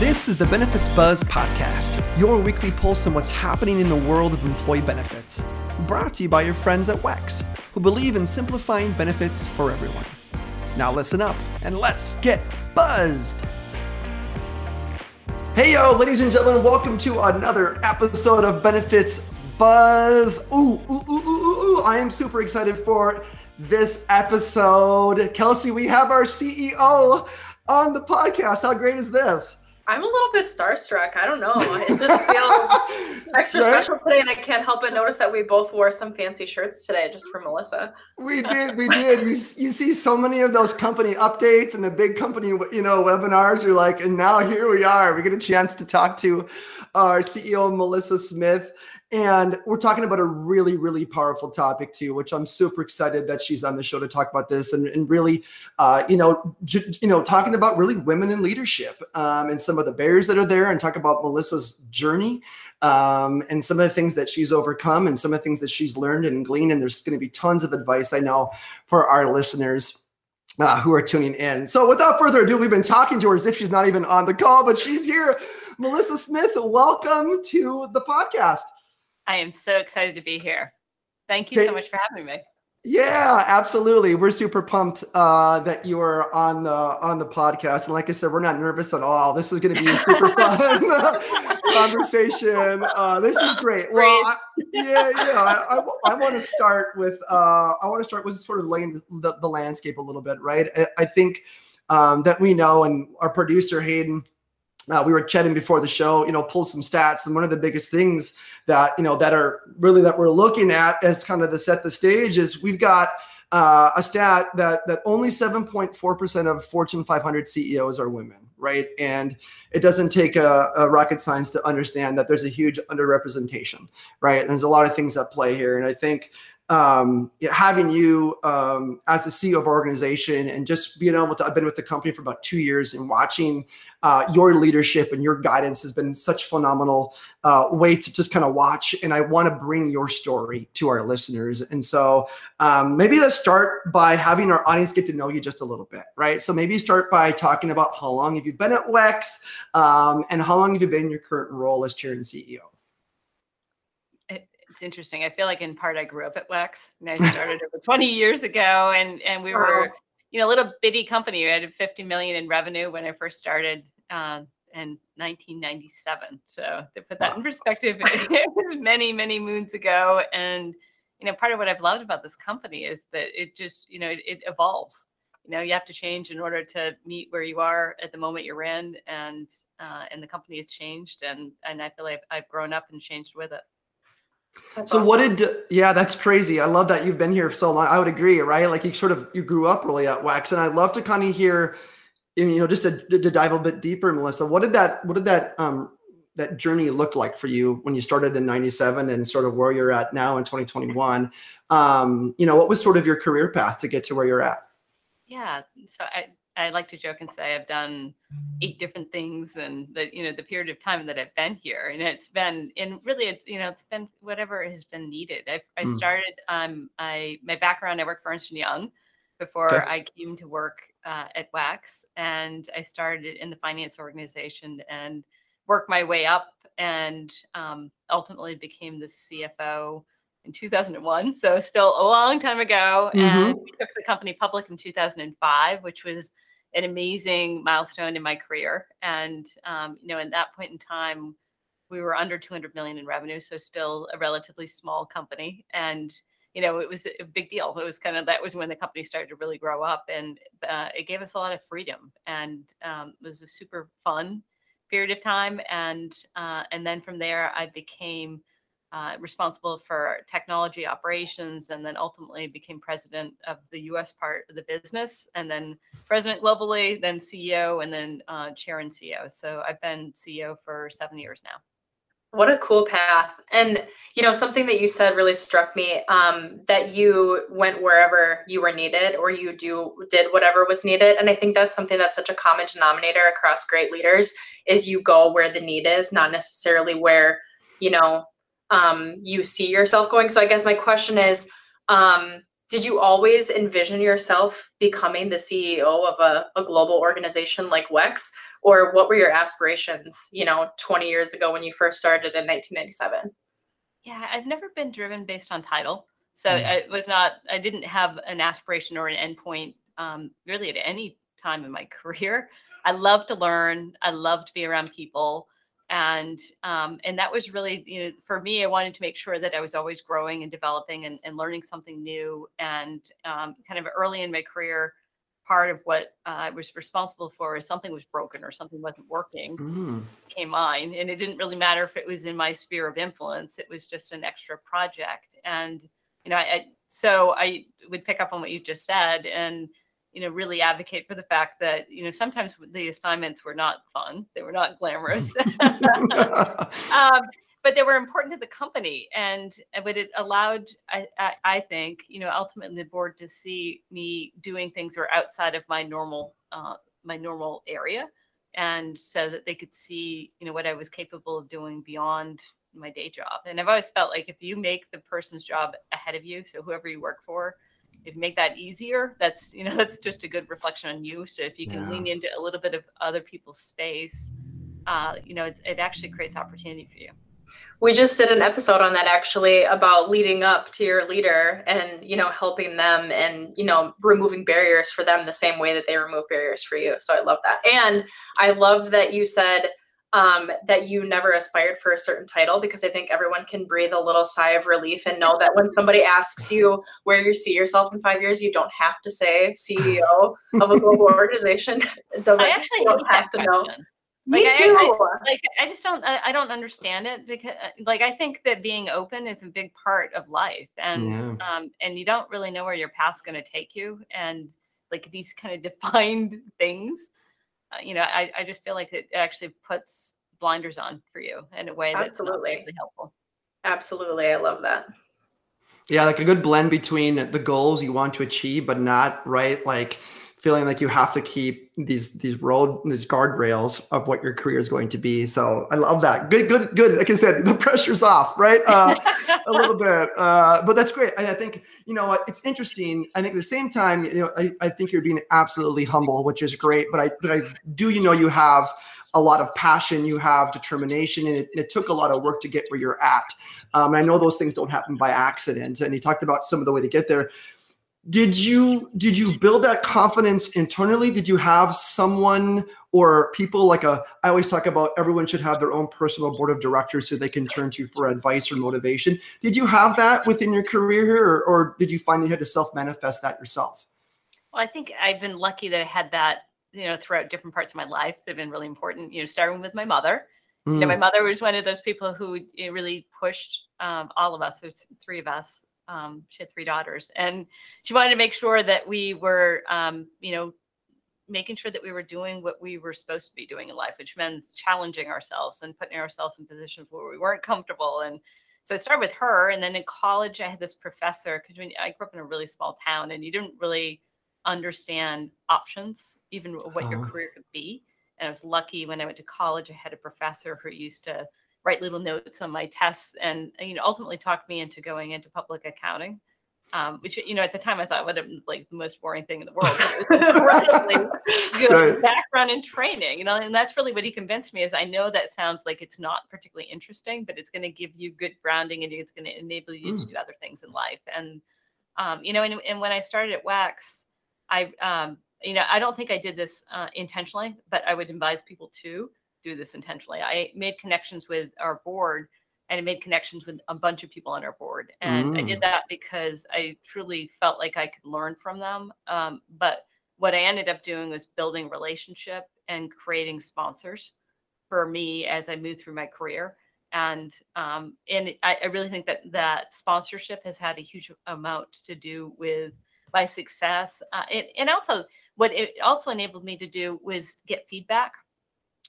This is the Benefits Buzz Podcast, your weekly pulse on what's happening in the world of employee benefits. Brought to you by your friends at WEX, who believe in simplifying benefits for everyone. Now listen up and let's get buzzed. Hey yo, ladies and gentlemen, welcome to another episode of Benefits Buzz. Ooh, ooh, ooh, ooh, ooh, I am super excited for this episode. Kelsey, we have our CEO on the podcast. How great is this? I'm a little bit starstruck. I don't know. It just feels extra right? special today, and I can't help but notice that we both wore some fancy shirts today just for Melissa. We did, we did. You you see so many of those company updates and the big company you know webinars. You're like, and now here we are. We get a chance to talk to our CEO Melissa Smith, and we're talking about a really, really powerful topic too, which I'm super excited that she's on the show to talk about this and, and really, uh, you know, j- you know, talking about really women in leadership um, and some of the barriers that are there, and talk about Melissa's journey um, and some of the things that she's overcome and some of the things that she's learned and gleaned. And there's going to be tons of advice I know for our listeners. Uh, who are tuning in. So, without further ado, we've been talking to her as if she's not even on the call, but she's here. Melissa Smith, welcome to the podcast. I am so excited to be here. Thank you so much for having me. Yeah, absolutely. We're super pumped uh, that you are on the on the podcast, and like I said, we're not nervous at all. This is going to be a super fun conversation. Uh, this is great. Well, I, yeah, yeah. I, I, I want to start with uh, I want to start with sort of laying the, the landscape a little bit, right? I, I think um, that we know, and our producer Hayden uh, we were chatting before the show, you know, pull some stats. And one of the biggest things that, you know, that are really that we're looking at as kind of to set the stage is we've got uh, a stat that that only 7.4% of Fortune 500 CEOs are women, right? And it doesn't take a, a, rocket science to understand that there's a huge underrepresentation, right? And there's a lot of things at play here. And I think um, having you um, as the CEO of organization and just being able to, I've been with the company for about two years and watching uh, your leadership and your guidance has been such phenomenal uh, way to just kind of watch. And I want to bring your story to our listeners. And so um, maybe let's start by having our audience get to know you just a little bit, right? So maybe start by talking about how long have you been at WEX um, and how long have you been in your current role as chair and CEO? it's interesting. I feel like in part I grew up at WEX and I started over 20 years ago and and we were you know a little bitty company. We had 50 million in revenue when I first started uh, in 1997. So to put that in perspective, it was many many moons ago. And you know part of what I've loved about this company is that it just you know it, it evolves. You know you have to change in order to meet where you are at the moment you're in, and uh, and the company has changed, and and I feel like I've grown up and changed with it. That's so awesome. what did yeah that's crazy. I love that you've been here for so long. I would agree right? Like you sort of you grew up really at WEX and i'd love to kind of hear you know just to, to dive a bit deeper melissa what did that what did that um that journey look like for you when you started in 97 and sort of where you're at now in 2021 um you know what was sort of your career path to get to where you're at? Yeah so i I like to joke and say I've done eight different things and the you know the period of time that I've been here and it's been and really it's you know it's been whatever has been needed. I, I mm. started um I my background I worked for Ernst Young before okay. I came to work uh, at WEX and I started in the finance organization and worked my way up and um, ultimately became the CFO in 2001 so still a long time ago mm-hmm. and we took the company public in 2005 which was an amazing milestone in my career. And um, you know, in that point in time, we were under 200 million in revenue, so still a relatively small company. And you know, it was a big deal. It was kind of that was when the company started to really grow up, and uh, it gave us a lot of freedom, and um, it was a super fun period of time. And uh, and then from there, I became uh, responsible for technology operations and then ultimately became president of the US part of the business and then president globally, then CEO, and then uh, chair and CEO. So I've been CEO for seven years now. What a cool path. And, you know, something that you said really struck me um, that you went wherever you were needed or you do did whatever was needed. And I think that's something that's such a common denominator across great leaders is you go where the need is, not necessarily where, you know, um, you see yourself going. So I guess my question is, um, did you always envision yourself becoming the ceo of a, a global organization like wex? Or what were your aspirations you know 20 years ago when you first started in 1997 yeah i've never been driven based on title. So mm. i was not i didn't have an aspiration or an endpoint um, really at any time in my career. I love to learn. I love to be around people and um, and that was really you know for me i wanted to make sure that i was always growing and developing and, and learning something new and um, kind of early in my career part of what uh, i was responsible for is something was broken or something wasn't working mm. came mine and it didn't really matter if it was in my sphere of influence it was just an extra project and you know I, I so i would pick up on what you just said and you know really advocate for the fact that you know sometimes the assignments were not fun they were not glamorous. Um, but they were important to the company and but it allowed I, I, I think you know ultimately the board to see me doing things that were outside of my normal uh, my normal area and so that they could see you know what i was capable of doing beyond my day job. And i've always felt like if you make the person's job ahead of you so whoever you work for if you make that easier, that's you know that's just a good reflection on you. So if you can yeah. lean into a little bit of other people's space, uh, you know, it, it actually creates opportunity for you. We just did an episode on that actually about leading up to your leader and you know helping them and you know removing barriers for them the same way that they remove barriers for you. So I love that. And I love that you said um, that you never aspired for a certain title because I think everyone can breathe a little sigh of relief and know that when somebody asks you where you see yourself in five years, you don't have to say CEO of a global organization. It doesn't. I actually don't have to question. know. Me too. I, I, like I just don't. I, I, don't understand it because, uh, like, I think that being open is a big part of life, and yeah. um, and you don't really know where your path's going to take you, and like these kind of defined things Uh, you know, I, I just feel like it actually puts blinders on for you in a way that's Absolutely. really helpful. Absolutely. I love that. Yeah, like a good blend between the goals you want to achieve, but not right like feeling like you have to keep these these road these guardrails of what your career is going to be. So I love that. Good, good, good. Like I said, the pressure's off, right? Uh, a little bit, uh, but that's great. I, I think you know it's interesting. I think at the same time, you know, I, I think you're being absolutely humble, which is great. But I, but I do, you know, you have a lot of passion, you have determination, and it, it took a lot of work to get where you're at. Um, I know those things don't happen by accident, and you talked about some of the way to get there did you did you build that confidence internally did you have someone or people like a i always talk about everyone should have their own personal board of directors so they can turn to for advice or motivation did you have that within your career here or, or did you find you had to self manifest that yourself well i think i've been lucky that i had that you know throughout different parts of my life that have been really important you know starting with my mother mm. you know my mm. mother was one of those people who really pushed um, all of us there's three of us um, she had three daughters, and she wanted to make sure that we were, um, you know, making sure that we were doing what we were supposed to be doing in life, which means challenging ourselves and putting ourselves in positions where we weren't comfortable. And so I started with her, and then in college, I had this professor because I grew up in a really small town, and you didn't really understand options, even what your uh-huh. career could be. And I was lucky when I went to college, I had a professor who used to write little notes on my tests and you know ultimately talked me into going into public accounting um, which you know at the time I thought would have been like the most boring thing in the world. It was incredibly good right. background and training, you know, and that's really what he convinced me is I know that sounds like it's not particularly interesting, but it's going to give you good grounding and it's going to enable you mm. to do other things in life. And um, you know, and, and when I started at WEX, I um, you know I don't think I did this uh, intentionally, but I would advise people to do this intentionally. I made connections with our board and I made connections with a bunch of people on our board. And mm. I did mm. that because I truly felt like I could learn from them. Um, but what I ended up doing was building relationship and creating sponsors for me as I moved through my career. And um, and I, I really think that that sponsorship has had a huge amount to do with my success. Uh, it, and also, what it also enabled me to do was get feedback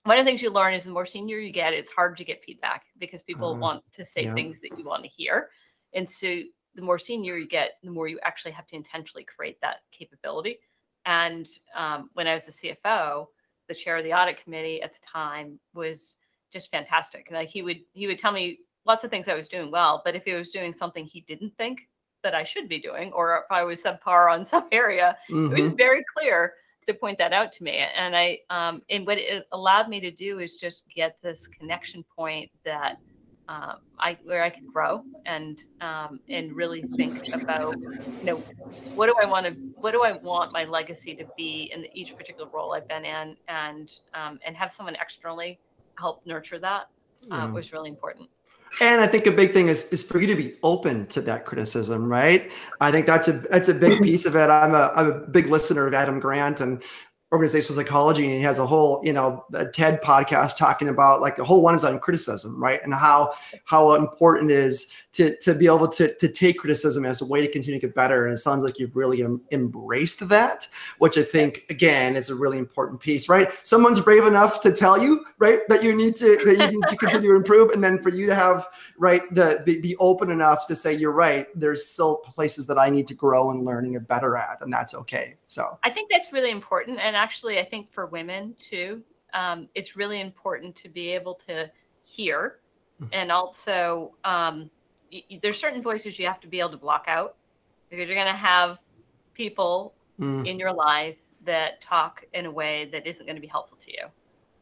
one of the things you learn is the more senior you get, it's hard to get feedback because people uh, want to say yeah. things that you want to hear. And so the more senior you get, the more you actually have to intentionally create that capability. And um, when I was the CFO, the chair of the audit committee at the time was just fantastic. Like he would he would tell me lots of things I was doing well, but if he was doing something he didn't think that I should be doing, or if I was subpar on some area, mm-hmm. it was mm-hmm. very clear to point that out to me. And I, um, and what it allowed me to do is just get this connection point that um, I where I could grow and um, and really think about you know what do I want to what do I want my legacy to be in each particular role I've been in and um, and have someone externally help nurture that uh, yeah. was really important. And I think a big thing is is for you to be open to that criticism, right? I think that's a that's a big mm-hmm. piece of it. I'm a I'm a big listener of Adam Grant, and organizational psychology and he has a whole you know ted podcast talking about like the whole one is on criticism right? And how how important it is to to be able to to take criticism as a way to continue to get better. And it sounds like you've really em- embraced that which i think again is a really important piece right? Someone's brave enough to tell you right that you need to that you need to continue to improve. And then for you to have right the be, be open enough to say you're right there's still places that i need to grow and learning and better at and that's okay. So i think that's really important. And actually i think for women too um, it's really important to be able to hear mm-hmm. and also um, there's certain voices you have to be able to block out because you're going to have people mm. in your life that talk in a way that isn't going to be helpful to you.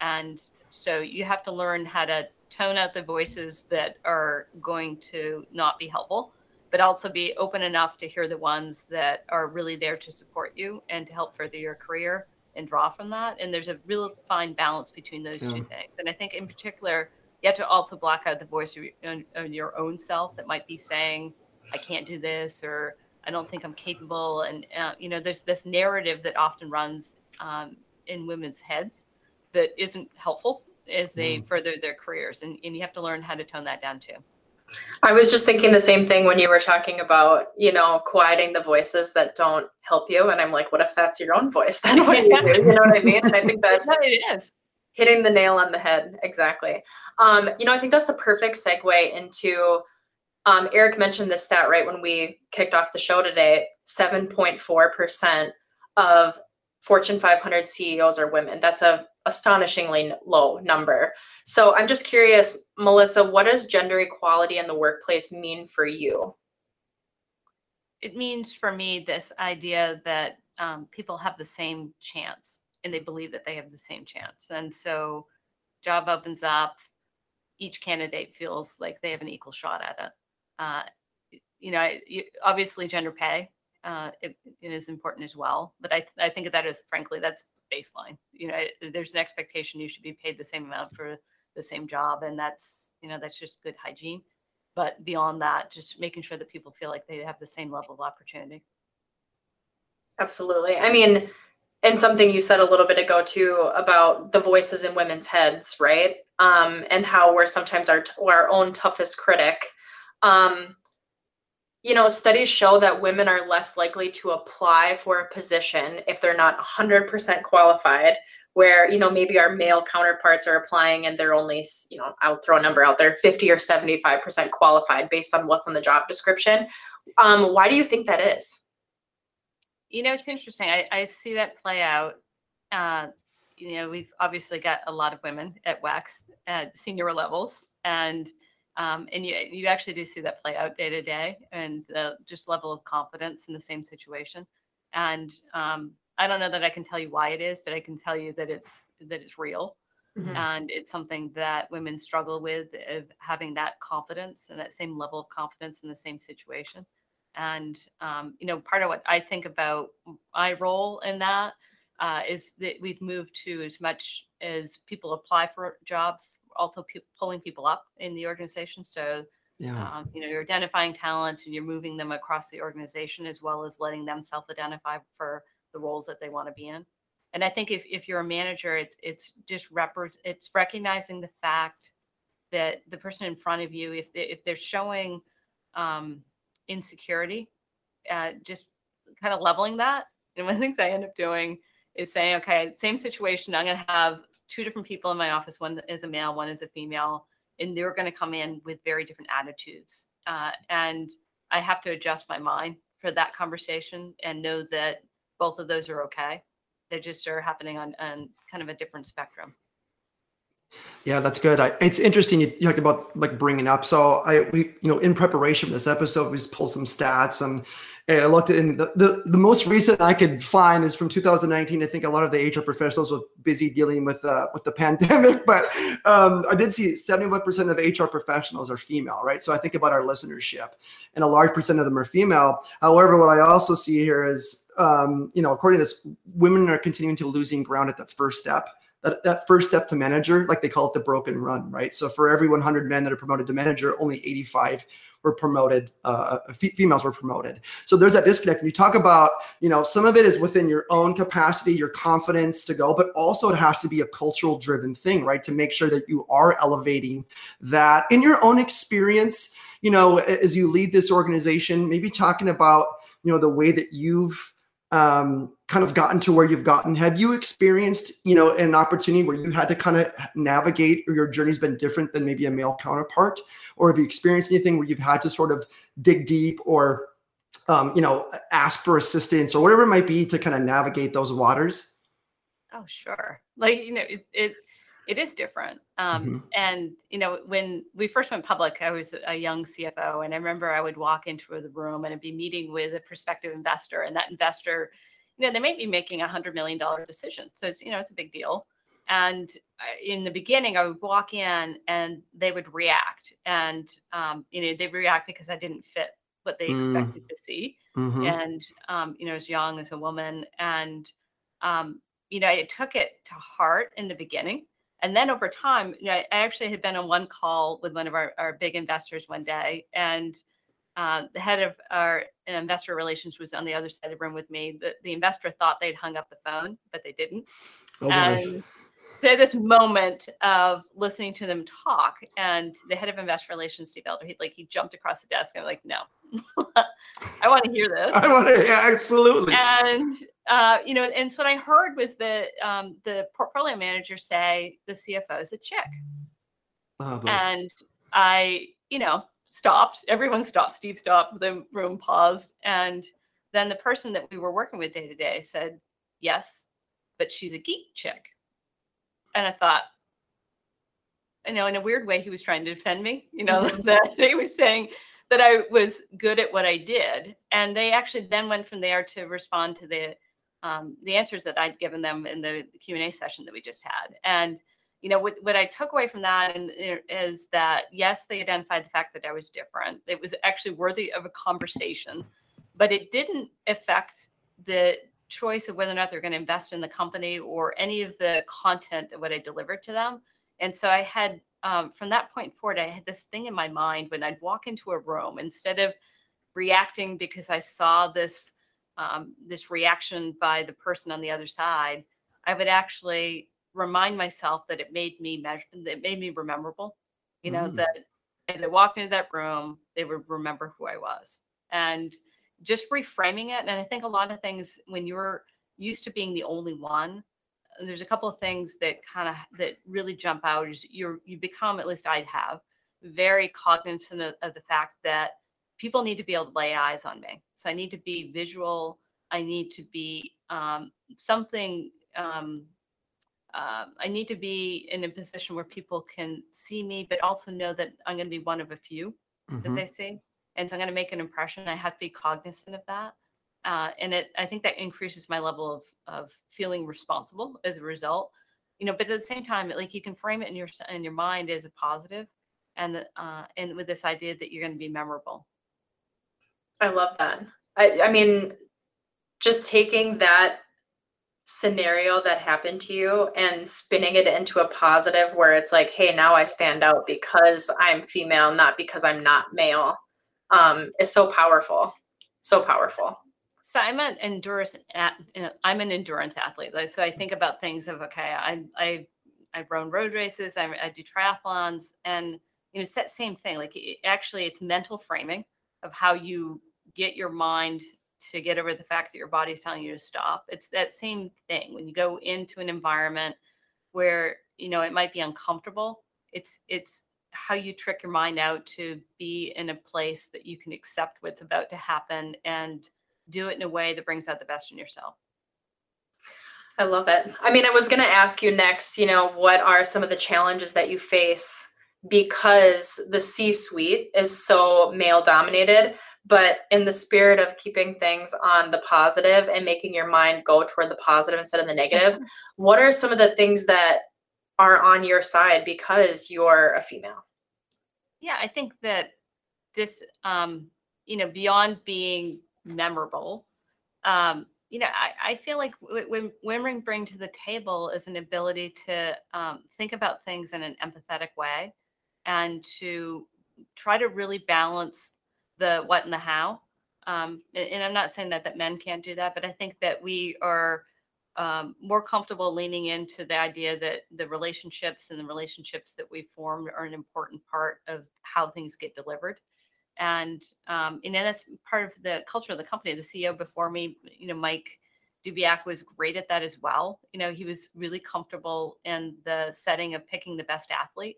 And so you have to learn how to tone out the voices that are going to not be helpful, but also be open enough to hear the ones that are really there to support you and to help further your career and draw from that. And there's a real fine balance between those yeah. two things. And I think in particular, you have to also block out the voice of your, own self that might be saying, I can't do this, or I don't think I'm capable. And, uh, you know, there's this narrative that often runs um, in women's heads that isn't helpful as they mm. further their careers. And, and you have to learn how to tone that down too. I was just thinking the same thing when you were talking about, you know, quieting the voices that don't help you. And I'm like, what if that's your own voice? Then what do you do? You know what I mean? And I think that's it is hitting the nail on the head exactly um, you know i think that's the perfect segue into um, eric mentioned this stat right when we kicked off the show today 7.4% of fortune 500 ceos are women that's a astonishingly low number so i'm just curious melissa what does gender equality in the workplace mean for you it means for me this idea that um, people have the same chance and they believe that they have the same chance. And so job opens up, each candidate feels like they have an equal shot at it. Uh, you know, you, obviously gender pay uh, it, it is important as well, but I, I think that is frankly, that's baseline. You know, there's an expectation you should be paid the same amount for the same job. And that's, you know, that's just good hygiene. But beyond that, just making sure that people feel like they have the same level of opportunity. Absolutely. I mean, and something you said a little bit ago too about the voices in women's heads, right? Um, and how we're sometimes our our own toughest critic. Um, you know, studies show that women are less likely to apply for a position if they're not 100% qualified. Where you know maybe our male counterparts are applying and they're only you know I'll throw a number out there 50 or 75% qualified based on what's on the job description. Um, why do you think that is? You know, it's interesting. I, I see that play out. Uh, you know, we've obviously got a lot of women at WEX at senior levels, and um, and you you actually do see that play out day to day, and the just level of confidence in the same situation. And um, I don't know that I can tell you why it is, but I can tell you that it's that it's real, mm-hmm. and it's something that women struggle with of having that confidence and that same level of confidence in the same situation. And um, you know, part of what I think about my role in that uh, is that we've moved to as much as people apply for jobs, also pe- pulling people up in the organization. So yeah. Um, you know, you're identifying talent and you're moving them across the organization as well as letting them self-identify for the roles that they want to be in. And I think if, if you're a manager, it's it's just rep- it's recognizing the fact that the person in front of you, if they, if they're showing um, insecurity, uh, just kind of leveling that. And one of the things I end up doing is saying, okay, same situation. I'm going to have two different people in my office. One is a male, one is a female, and they're going to come in with very different attitudes. Uh, and I have to adjust my mind for that conversation and know that both of those are okay. They just are happening on, on kind of a different spectrum. Yeah, that's good. I, it's interesting. You, talked about like bringing up. So I, we, you know, in preparation for this episode, we just pulled some stats and, I looked in the, the, the most recent I could find is from 2019. I think a lot of the HR professionals were busy dealing with uh, with the pandemic, but um, I did see 71% of HR professionals are female, right? So I think about our listenership, and a large percent of them are female. However, what I also see here is, um, you know, according to this, women are continuing to losing ground at the first step that, that first step to manager, like they call it the broken rung, right? So for every 100 men that are promoted to manager, only 85 were promoted, uh, f- females were promoted. So there's that disconnect. And you talk about, you know, some of it is within your own capacity, your confidence to go, but also it has to be a cultural driven thing, right? To make sure that you are elevating that in your own experience, you know, as you lead this organization, maybe talking about, you know, the way that you've um, kind of gotten to where you've gotten. Have you experienced you know an opportunity where you had to kind of navigate or your journey's been different than maybe a male counterpart? Or have you experienced anything where you've had to sort of dig deep or um, you know ask for assistance or whatever it might be to kind of navigate those waters? Oh sure. Like you know it, it it is different. Um, mm-hmm. And you know, when we first went public, I was a young CFO, and I remember I would walk into the room and I'd be meeting with a prospective investor, and that investor, you know, they might be making a hundred million dollar decision, so it's you know it's a big deal. And in the beginning, I would walk in and they would react, and um, you know, they react because I didn't fit what they mm. expected to see, mm-hmm. and um, you know, as young as a woman, and um, you know, I took it to heart in the beginning and then over time, you know, I actually had been on one call with one of our, our big investors one day, and uh, the head of our investor relations was on the other side of the room with me. The, the investor thought they'd hung up the phone, but they didn't. Oh, and so this moment of listening to them talk, and the head of investor relations, Steve Elder, he like he jumped across the desk. I'm like, no, I want to hear this. I want to, yeah, absolutely. And uh, you know, and so what I heard was the um, the portfolio manager say the CFO is a chick, oh, and I, you know, stopped. Everyone stopped. Steve stopped. The room paused, and then the person that we were working with day to day said, "Yes, but she's a geek chick." And I thought, you know, in a weird way, he was trying to defend me, you know, mm-hmm. that he was saying that I was good at what I did. And they actually then went from there to respond to the um, the answers that I'd given them in the Q&A session that we just had. And, you know, what, what I took away from that and, is that, yes, they identified the fact that I was different. It was actually worthy of a conversation, but it didn't affect the choice of whether or not they're going to invest in the company or any of the content of what I delivered to them. And so I had, um, from that point forward, I had this thing in my mind when I'd walk into a room, instead of reacting because I saw this um, this reaction by the person on the other side, I would actually remind myself that it made me measure, it made me memorable. You know mm. that as I walked into that room, they would remember who I was, and just reframing it. And I think a lot of things when you're used to being the only one, there's a couple of things that kind of that really jump out. Is you're you become at least I have very cognizant of, of the fact that people need to be able to lay eyes on me. So I need to be visual. I need to be um, something. Um, uh, I need to be in a position where people can see me, but also know that I'm going to be one of a few mm-hmm. that they see and so i'm going to make an impression i have to be cognizant of that uh, and it i think that increases my level of of feeling responsible as a result you know but at the same time like you can frame it in your in your mind as a positive and uh and with this idea that you're going to be memorable i love that i i mean just taking that scenario that happened to you and spinning it into a positive where it's like hey now i stand out because i'm female not because i'm not male um, is so powerful, so powerful. So I'm an endurance. I'm an endurance athlete. So I think about things of okay, I I I run road races. I, I do triathlons, and you know it's that same thing. Like it, actually, it's mental framing of how you get your mind to get over the fact that your body is telling you to stop. It's that same thing when you go into an environment where you know it might be uncomfortable. It's it's how you trick your mind out to be in a place that you can accept what's about to happen and do it in a way that brings out the best in yourself. I love it. I mean, I was going to ask you next, you know, what are some of the challenges that you face because the C suite is so male dominated? But in the spirit of keeping things on the positive and making your mind go toward the positive instead of the negative, what are some of the things that are on your side because you're a female? Yeah, I think that this, um, you know, beyond being memorable, um, you know, I, I feel like when women bring to the table is an ability to um, think about things in an empathetic way and to try to really balance the what and the how. Um, and, and, I'm not saying that that men can't do that, but I think that we are um, more comfortable leaning into the idea that the relationships and the relationships that we formed are an important part of how things get delivered and um, you know that's part of the culture of the company. The CEO before me, you know, Mike Dubyak was great at that as well. You know, he was really comfortable in the setting of picking the best athlete,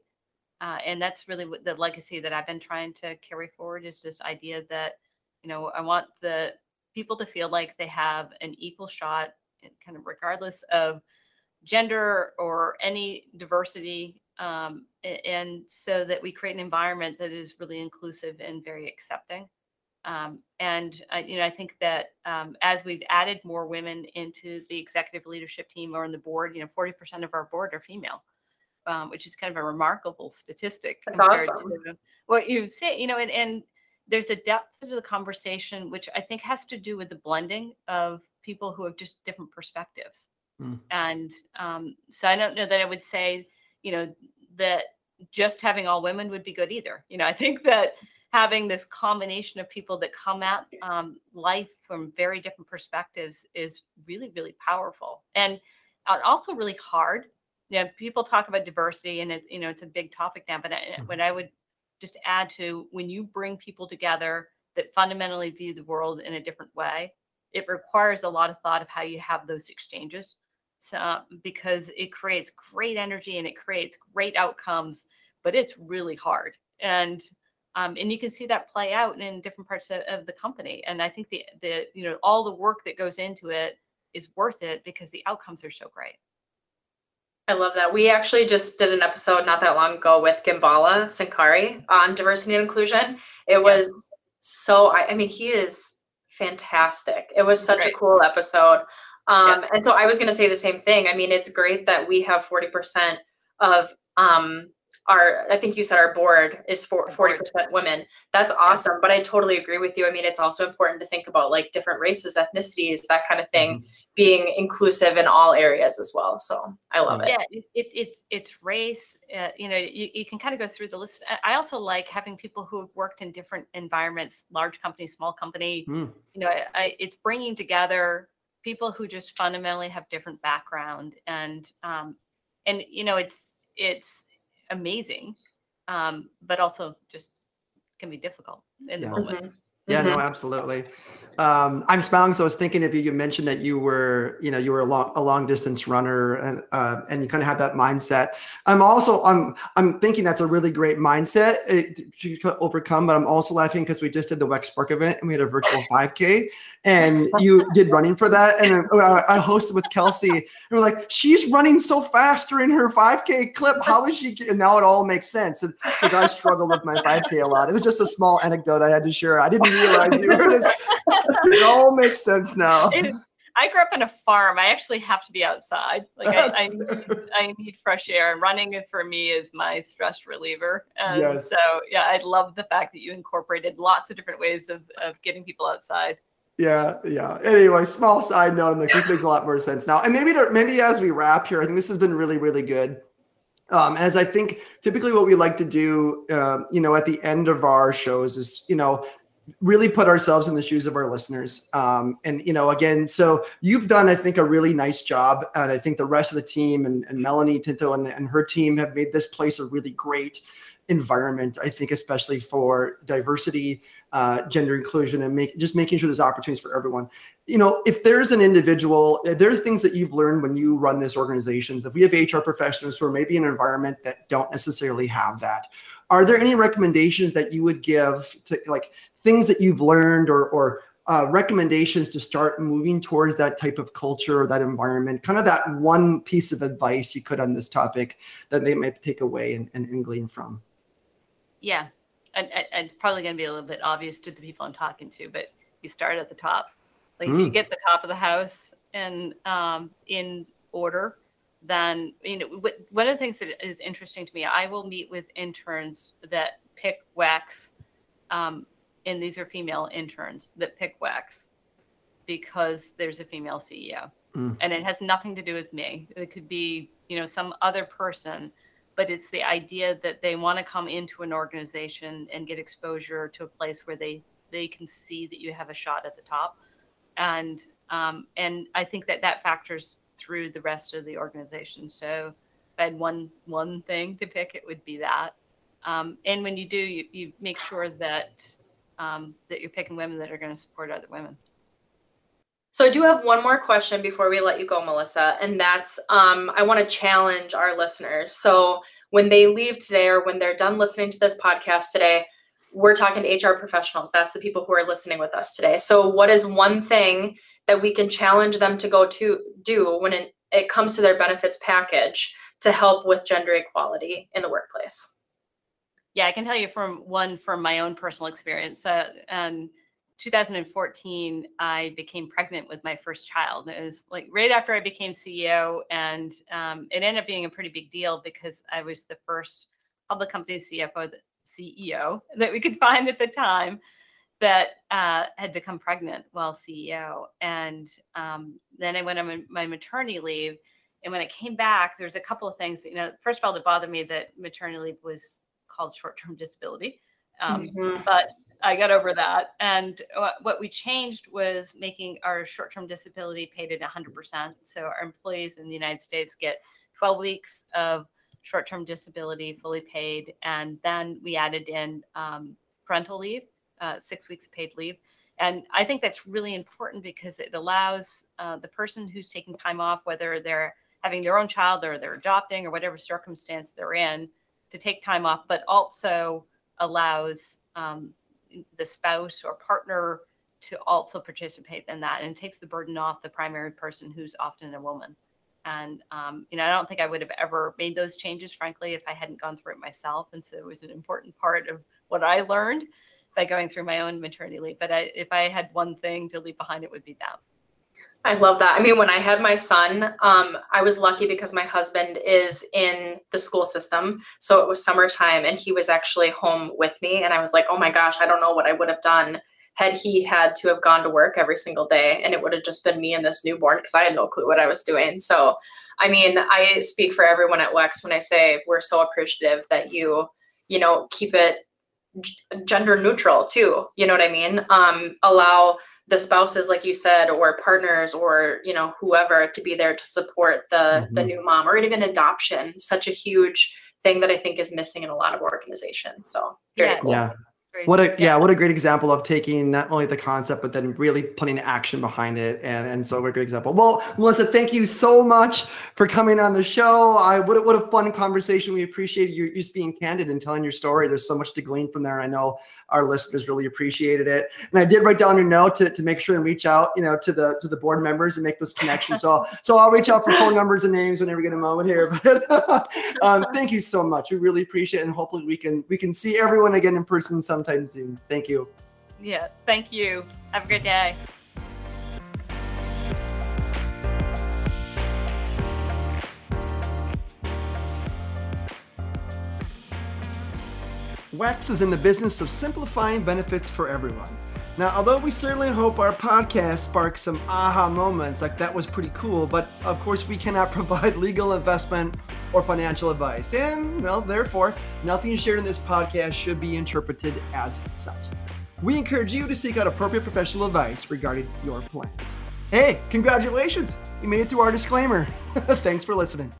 uh, and that's really what the legacy that I've been trying to carry forward is this idea that you know I want the people to feel like they have an equal shot, kind of regardless of gender or any diversity um, and so that we create an environment that is really inclusive and very accepting. Um, and I, you know, I think that um, as we've added more women into the executive leadership team or on the board, you know, 40% of our board are female, um, which is kind of a remarkable statistic That's compared awesome. to what you say. You know, and, and there's a depth to the conversation, which I think has to do with the blending of people who have just different perspectives. Mm. And um, so I don't know that I would say you know, that just having all women would be good either. You know, I think that having this combination of people that come at um, life from very different perspectives is really, really powerful and uh, also really hard. Know, people talk about diversity and it, you know, it's a big topic now, but I, mm-hmm. what I would just add to when you bring people together that fundamentally view the world in a different way, it requires a lot of thought of how you have those exchanges uh, because it creates great energy and it creates great outcomes, but it's really hard. And um, and you can see that play out in different parts of, of, the company. And I think the the you know all the work that goes into it is worth it because the outcomes are so great. I love that. We actually just did an episode not that long ago with Gimbala Sankari on diversity and inclusion. It was yes. so I, I mean he is fantastic. It was such Great. a cool episode. Um, yeah. And so I was going to say the same thing. I mean, it's great that we have 40% of um, our, I think you said our board is for 40% women. That's awesome. But I totally agree with you. I mean, it's also important to think about like different races, ethnicities, that kind of thing, mm-hmm. being inclusive in all areas as well. So I love it. Yeah, it, it, it's, it's race. Uh, you know, you, you can kind of go through the list. I also like having people who have worked in different environments, large company, small company. Mm. You know, I, it's bringing together people who just fundamentally have different background and um, and you know it's it's amazing um, but also just can be difficult in yeah. the moment mm-hmm. yeah no absolutely um, I'm smiling because I was thinking if you, you mentioned that you were, you know, you were a long, a long distance runner and uh, and you kind of have that mindset. I'm also I'm I'm thinking that's a really great mindset uh, to overcome. But I'm also laughing because we just did the Wex Spark event and we had a virtual 5K, and you did running for that. And uh, I hosted with Kelsey, and we're like, she's running so fast during her 5K clip. How is she? And now it all makes sense. Because I struggled with my 5K a lot. It was just a small anecdote I had to share. I didn't realize you were this it all makes sense now. It, I grew up in a farm. I actually have to be outside. Like I, I, need, I, need, fresh air, and running for me is my stress reliever. And yes. so, yeah, I love the fact that you incorporated lots of different ways of, of getting people outside. Yeah, yeah. Anyway, small side note, like this makes a lot more sense now. And maybe to, maybe as we wrap here, I think this has been really, really good. Um, as I think typically what we like to do, uh, you know, at the end of our shows is, you know, really put ourselves in the shoes of our listeners. Um, and you know, again, so you've done, I think, a really nice job, and I think the rest of the team and, and Melanie Tinto and, and her team have made this place a really great environment. I think, especially for diversity, uh, gender inclusion, and make just making sure there's opportunities for everyone. You know, if there's an individual, there's things that you've learned when you run this organizations. If we have HR professionals who are maybe in an environment that don't necessarily have that, are there any recommendations that you would give to like things that you've learned or or uh, recommendations to start moving towards that type of culture or that environment? Kind of that one piece of advice you could on this topic that they might take away and, and, and glean from. Yeah, and, and it's probably going to be a little bit obvious to the people I'm talking to, but you start at the top. Like mm. if you mm. get the top of the house and um, in order, then you know one of the things that is interesting to me. I will meet with interns that pick WEX um, and these are female interns that pick WEX because there's a female CEO. Mm. And it has nothing to do with me. It could be, you know, some other person, but it's the idea that they want to come into an organization and get exposure to a place where they they can see that you have a shot at the top. And um, and I think that that factors through the rest of the organization. So if I had one one thing to pick, it would be that. Um, and when you do, you, you make sure that um, that you're picking women that are going to support other women. So I do have one more question before we let you go, Melissa, and that's um, I want to challenge our listeners. So when they leave today or when they're done listening to this podcast today, we're talking to HR professionals. That's the people who are listening with us today. So what is one thing that we can challenge them to go to do when it, it comes to their benefits package to help with gender equality in the workplace? Yeah, I can tell you from one from my own personal experience. Uh, um, 2014, I became pregnant with my first child. It was like right after I became CEO, and um, it ended up being a pretty big deal because I was the first public company CFO, CEO that we could find at the time that uh, had become pregnant while CEO. And um, then I went on my maternity leave. And when I came back, there's a couple of things that, you know, first of all, that bothered me that maternity leave was called short-term disability. Um, mm-hmm. But I got over that. And what we changed was making our short-term disability paid at 100%. So our employees in the United States get 12 weeks of short-term disability fully paid, and then we added in um, parental leave, uh, six weeks of paid leave. And I think that's really important because it allows uh, the person who's taking time off, whether they're having their own child or they're adopting or whatever circumstance they're in, to take time off, but also allows um, the spouse or partner to also participate in that and takes the burden off the primary person who's often a woman. And um, you know, I don't think I would have ever made those changes, frankly, if I hadn't gone through it myself. And so it was an important part of what I learned by going through my own maternity leave. But I, if I had one thing to leave behind, it would be that. I love that. I mean, when I had my son, um, I was lucky because my husband is in the school system. So it was summertime and he was actually home with me. And I was like, oh my gosh, I don't know what I would have done had he had to have gone to work every single day. And it would have just been me and this newborn because I had no clue what I was doing. So, I mean, I speak for everyone at WEX when I say we're so appreciative that you, you know, keep it gender neutral too. You know what I mean? Um, allow the spouses like you said or partners or you know whoever to be there to support the mm-hmm. the new mom or even adoption such a huge thing that i think is missing in a lot of organizations so very yeah. cool yeah what a yeah. what a great example of taking not only the concept but then really putting action behind it. And and so a great example. Well melissa thank you so much for coming on the show. I what, what a fun conversation. We appreciate you just being candid and telling your story. There's so much to glean from there. I know our listeners really appreciated it. And i did write down your note to, to make sure and reach out you know to the to the board members and make those connections. So so i'll reach out for phone numbers and names whenever we get a moment here. But um, thank you so much. We really appreciate it. And hopefully we can we can see everyone again in person sometime sometime soon. Thank you. Yeah, thank you. Have a good day. WEX is in the business of simplifying benefits for everyone. Now, although we certainly hope our podcast sparks some aha moments, like that was pretty cool, but of course we cannot provide legal investment or financial advice. And, well, therefore, nothing shared in this podcast should be interpreted as such. We encourage you to seek out appropriate professional advice regarding your plans. Hey, congratulations! You made it through our disclaimer. Thanks for listening.